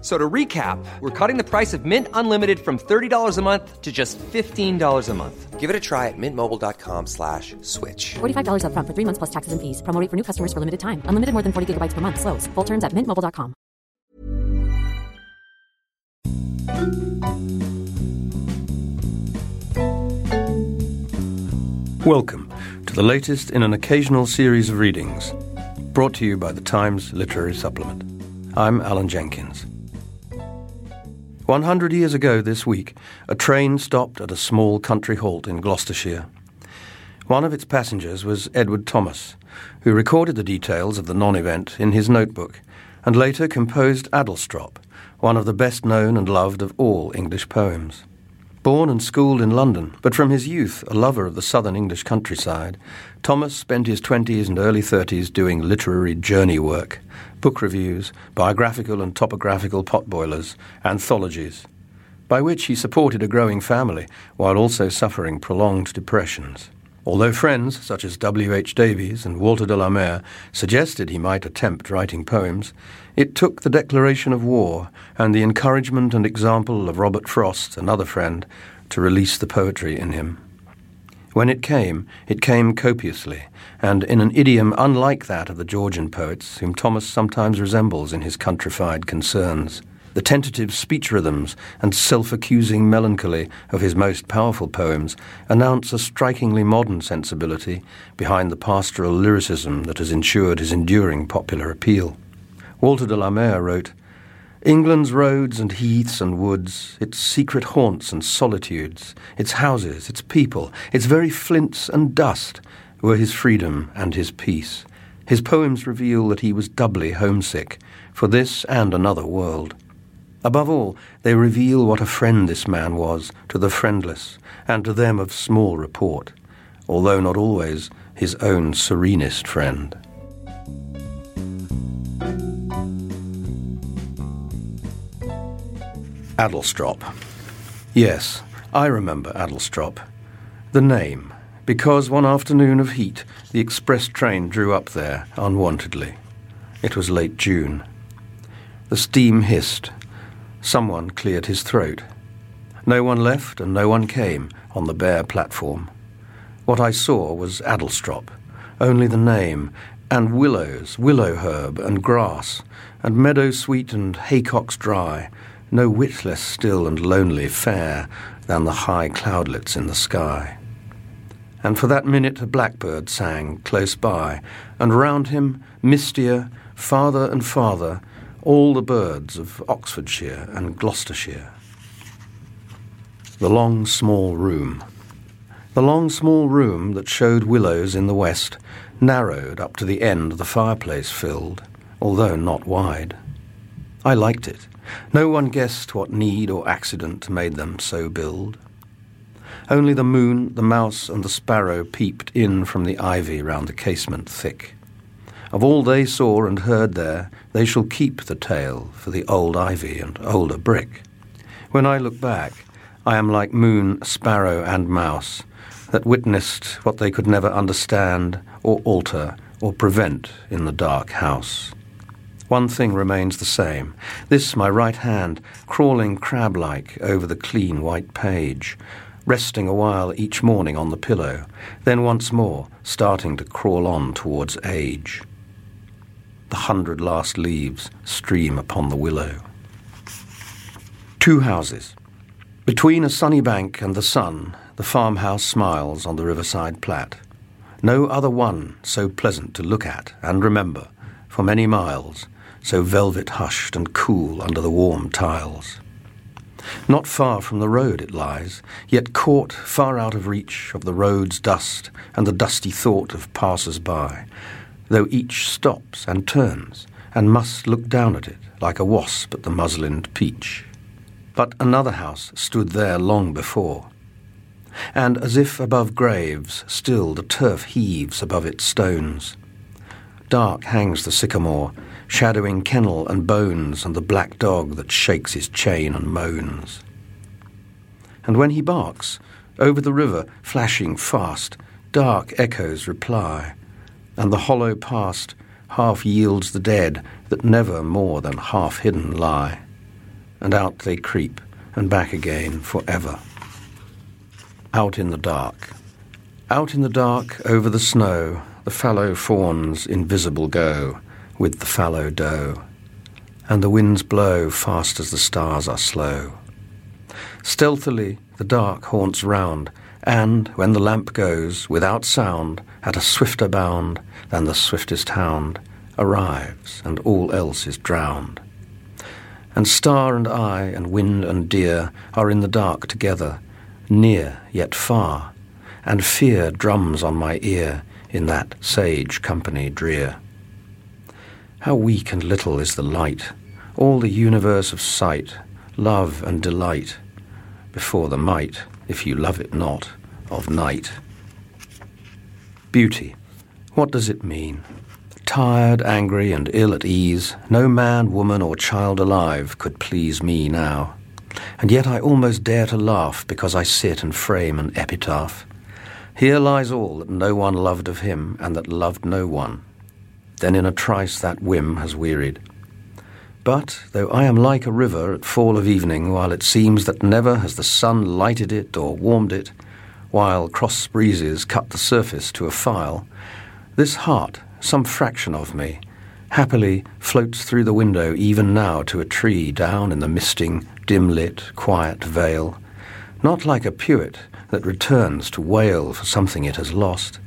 So to recap, we're cutting the price of Mint Unlimited from $30 a month to just $15 a month. Give it a try at mintmobile.com slash switch. $45 up front for three months plus taxes and fees. Promo rate for new customers for limited time. Unlimited more than 40 gigabytes per month. Slows. Full terms at mintmobile.com. Welcome to the latest in an occasional series of readings, brought to you by the Times Literary Supplement. I'm Alan Jenkins. 100 years ago this week, a train stopped at a small country halt in Gloucestershire. One of its passengers was Edward Thomas, who recorded the details of the non event in his notebook and later composed Adlestrop, one of the best known and loved of all English poems. Born and schooled in London, but from his youth a lover of the southern English countryside, Thomas spent his 20s and early 30s doing literary journey work, book reviews, biographical and topographical potboilers, anthologies, by which he supported a growing family while also suffering prolonged depressions. Although friends such as W. H. Davies and Walter de la Mare suggested he might attempt writing poems, it took the declaration of war and the encouragement and example of Robert Frost, another friend, to release the poetry in him. When it came, it came copiously, and in an idiom unlike that of the Georgian poets, whom Thomas sometimes resembles in his countrified concerns. The tentative speech rhythms and self accusing melancholy of his most powerful poems announce a strikingly modern sensibility behind the pastoral lyricism that has ensured his enduring popular appeal. Walter de la Mare wrote, England's roads and heaths and woods, its secret haunts and solitudes, its houses, its people, its very flints and dust were his freedom and his peace. His poems reveal that he was doubly homesick for this and another world. Above all, they reveal what a friend this man was to the friendless and to them of small report, although not always his own serenest friend. Adlestrop. Yes, I remember Adlestrop. The name, because one afternoon of heat the express train drew up there unwontedly. It was late June. The steam hissed Someone cleared his throat. No one left and no one came on the bare platform. What I saw was Adlestrop, only the name, and willows, willow herb, and grass, and meadow sweet and haycocks dry, no whit less still and lonely fair than the high cloudlets in the sky. And for that minute a blackbird sang close by, and round him, mistier, farther and farther, all the birds of Oxfordshire and Gloucestershire. The long, small room. The long, small room that showed willows in the west narrowed up to the end the fireplace filled, although not wide. I liked it. No one guessed what need or accident made them so build. Only the moon, the mouse, and the sparrow peeped in from the ivy round the casement thick. Of all they saw and heard there, they shall keep the tale for the old ivy and older brick. When I look back, I am like moon, sparrow, and mouse, that witnessed what they could never understand or alter or prevent in the dark house. One thing remains the same this, my right hand, crawling crab like over the clean white page, resting a while each morning on the pillow, then once more starting to crawl on towards age the hundred last leaves stream upon the willow. Two houses. Between a sunny bank and the sun, the farmhouse smiles on the riverside plat. No other one so pleasant to look at and remember for many miles, so velvet hushed and cool under the warm tiles. Not far from the road it lies, yet caught far out of reach of the road's dust and the dusty thought of passers by, though each stops and turns and must look down at it like a wasp at the muslined peach. But another house stood there long before, and as if above graves, still the turf heaves above its stones. Dark hangs the sycamore, shadowing kennel and bones and the black dog that shakes his chain and moans. And when he barks, over the river, flashing fast, dark echoes reply, and the hollow past half yields the dead that never more than half hidden lie, and out they creep and back again for ever. Out in the dark. Out in the dark over the snow, the fallow fawns invisible go with the fallow doe, and the winds blow fast as the stars are slow. Stealthily the dark haunts round, and when the lamp goes, without sound, at a swifter bound than the swiftest hound, arrives, and all else is drowned. And star and I and wind and deer are in the dark together, near yet far, and fear drums on my ear in that sage company drear. How weak and little is the light, all the universe of sight, love and delight, before the might, if you love it not, of night. Beauty, what does it mean? Tired, angry, and ill at ease, no man, woman, or child alive could please me now. And yet I almost dare to laugh because I sit and frame an epitaph. Here lies all that no one loved of him, and that loved no one. Then in a trice that whim has wearied. But though I am like a river at fall of evening, while it seems that never has the sun lighted it or warmed it, while cross breezes cut the surface to a file, this heart, some fraction of me, happily floats through the window even now to a tree down in the misting, dim lit, quiet vale, not like a pewit that returns to wail for something it has lost,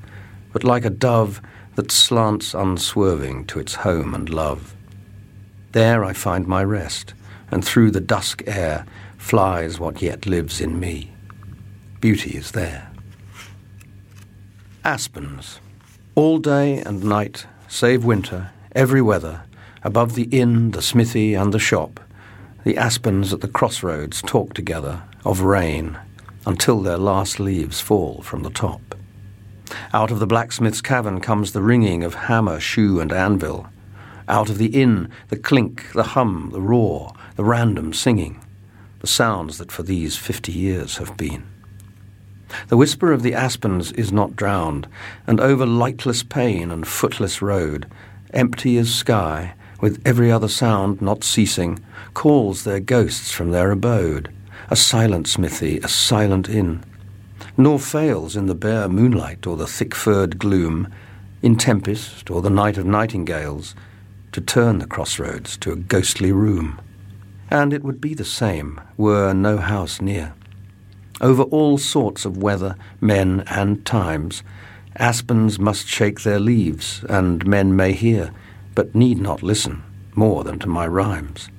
but like a dove that slants unswerving to its home and love. There I find my rest, and through the dusk air flies what yet lives in me. Beauty is there. Aspens. All day and night, save winter, every weather, above the inn, the smithy, and the shop, the aspens at the crossroads talk together of rain until their last leaves fall from the top. Out of the blacksmith's cavern comes the ringing of hammer, shoe, and anvil. Out of the inn, the clink, the hum, the roar, the random singing, the sounds that for these fifty years have been. The whisper of the aspens is not drowned, and over lightless pane and footless road, empty as sky, with every other sound not ceasing, calls their ghosts from their abode, a silent smithy, a silent inn, nor fails in the bare moonlight or the thick furred gloom, in tempest or the night of nightingales, to turn the crossroads to a ghostly room. And it would be the same were no house near. Over all sorts of weather, men, and times, aspens must shake their leaves, and men may hear, but need not listen more than to my rhymes.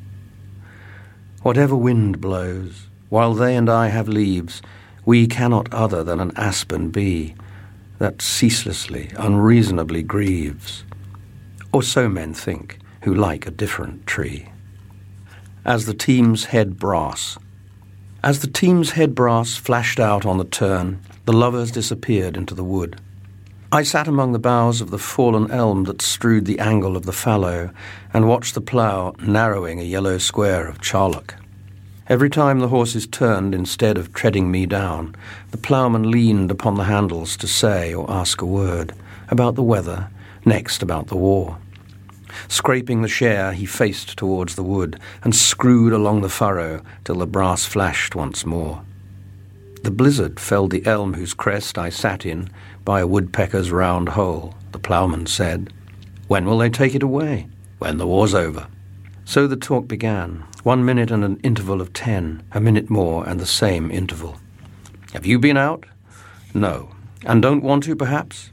Whatever wind blows, while they and I have leaves, we cannot other than an aspen be, that ceaselessly, unreasonably grieves. Or so men think, who like a different tree. As the team's head brass. As the team's head brass flashed out on the turn, the lovers disappeared into the wood. I sat among the boughs of the fallen elm that strewed the angle of the fallow, and watched the plough narrowing a yellow square of charlock. Every time the horses turned instead of treading me down, the ploughman leaned upon the handles to say or ask a word about the weather, next about the war. Scraping the share, he faced towards the wood and screwed along the furrow till the brass flashed once more. The blizzard felled the elm whose crest I sat in by a woodpecker's round hole, the ploughman said. When will they take it away? When the war's over. So the talk began, one minute and an interval of ten, a minute more and the same interval. Have you been out? No. And don't want to, perhaps?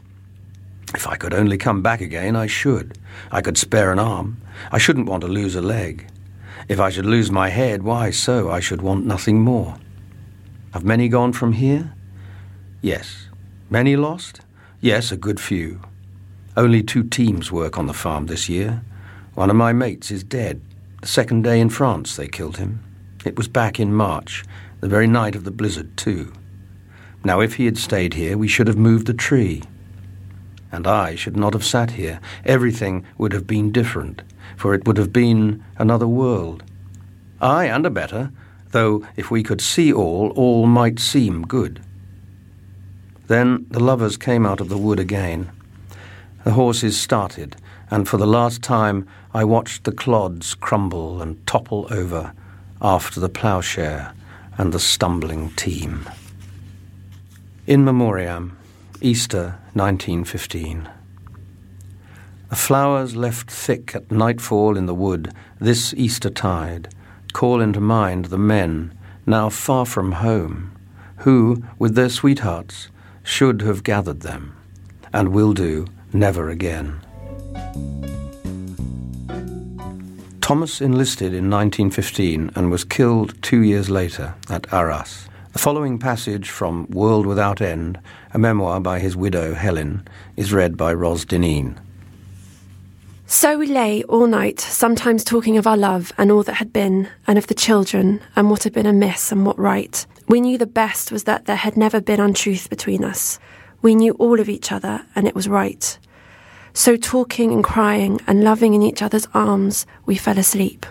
If I could only come back again, I should. I could spare an arm. I shouldn't want to lose a leg. If I should lose my head, why so? I should want nothing more. Have many gone from here? Yes. Many lost? Yes, a good few. Only two teams work on the farm this year. One of my mates is dead. The second day in France they killed him. It was back in March, the very night of the blizzard, too. Now, if he had stayed here, we should have moved the tree. And I should not have sat here. Everything would have been different, for it would have been another world. Ay, and a better, though if we could see all, all might seem good. Then the lovers came out of the wood again. The horses started, and for the last time I watched the clods crumble and topple over after the ploughshare and the stumbling team. In Memoriam, Easter 1915. The flowers left thick at nightfall in the wood this Easter tide call into mind the men now far from home, who, with their sweethearts, should have gathered them, and will do never again. Thomas enlisted in 1915 and was killed two years later at Arras. The following passage from World Without End, a memoir by his widow Helen, is read by Ros Dineen. So we lay all night, sometimes talking of our love and all that had been, and of the children, and what had been amiss and what right. We knew the best was that there had never been untruth between us. We knew all of each other, and it was right. So, talking and crying and loving in each other's arms, we fell asleep.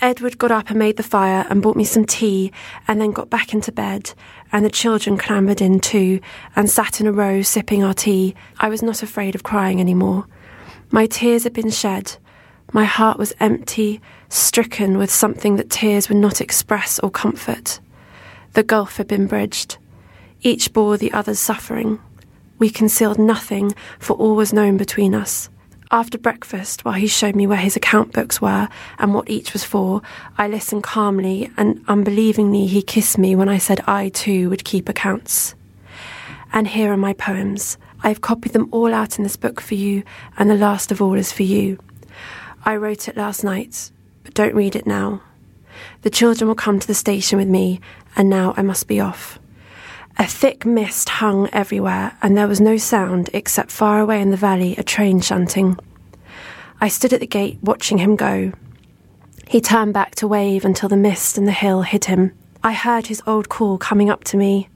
Edward got up and made the fire and brought me some tea, and then got back into bed, and the children clambered in too, and sat in a row sipping our tea. I was not afraid of crying any more. My tears had been shed. My heart was empty, stricken with something that tears would not express or comfort. The gulf had been bridged. Each bore the other's suffering. We concealed nothing, for all was known between us. After breakfast, while he showed me where his account books were and what each was for, I listened calmly, and unbelievingly he kissed me when I said I too would keep accounts. And here are my poems. I have copied them all out in this book for you, and the last of all is for you. I wrote it last night, but don't read it now. The children will come to the station with me, and now I must be off. A thick mist hung everywhere, and there was no sound except far away in the valley a train shunting. I stood at the gate watching him go. He turned back to wave until the mist and the hill hid him. I heard his old call coming up to me.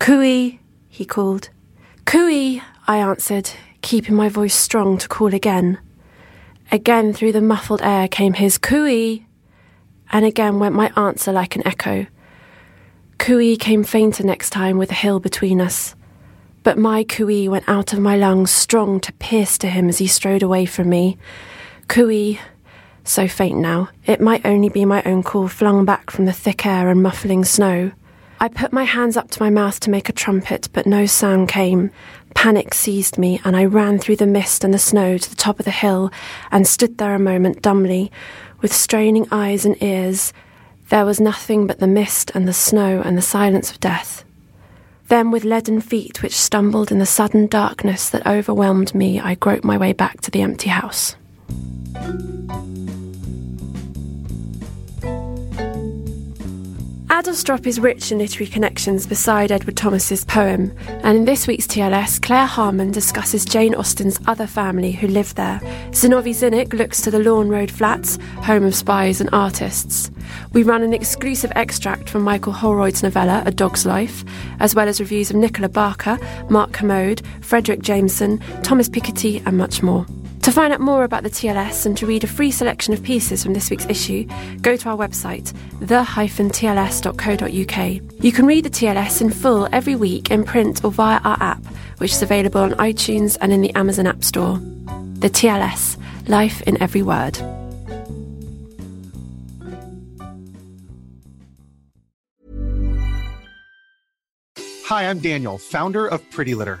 Cooey, he called. Cooey, I answered, keeping my voice strong to call again. Again through the muffled air came his cooey, and again went my answer like an echo. Cooey came fainter next time with a hill between us. But my cooey went out of my lungs strong to pierce to him as he strode away from me. Cooey, so faint now, it might only be my own call flung back from the thick air and muffling snow. I put my hands up to my mouth to make a trumpet, but no sound came. Panic seized me, and I ran through the mist and the snow to the top of the hill and stood there a moment dumbly, with straining eyes and ears, there was nothing but the mist and the snow and the silence of death. Then, with leaden feet which stumbled in the sudden darkness that overwhelmed me, I groped my way back to the empty house. Adlestrop is rich in literary connections beside Edward Thomas's poem, and in this week's TLS, Claire Harman discusses Jane Austen's other family who lived there. Zinovy Zinik looks to the Lawn Road Flats, home of spies and artists. We run an exclusive extract from Michael Holroyd's novella A Dog's Life, as well as reviews of Nicola Barker, Mark Kermode, Fredric Jameson, Thomas Piketty, and much more. To find out more about the TLS and to read a free selection of pieces from this week's issue, go to our website, the-tls.co.uk. You can read the TLS in full every week in print or via our app, which is available on iTunes and in the Amazon App Store. The TLS, life in every word. Hi, I'm Daniel, founder of Pretty Litter.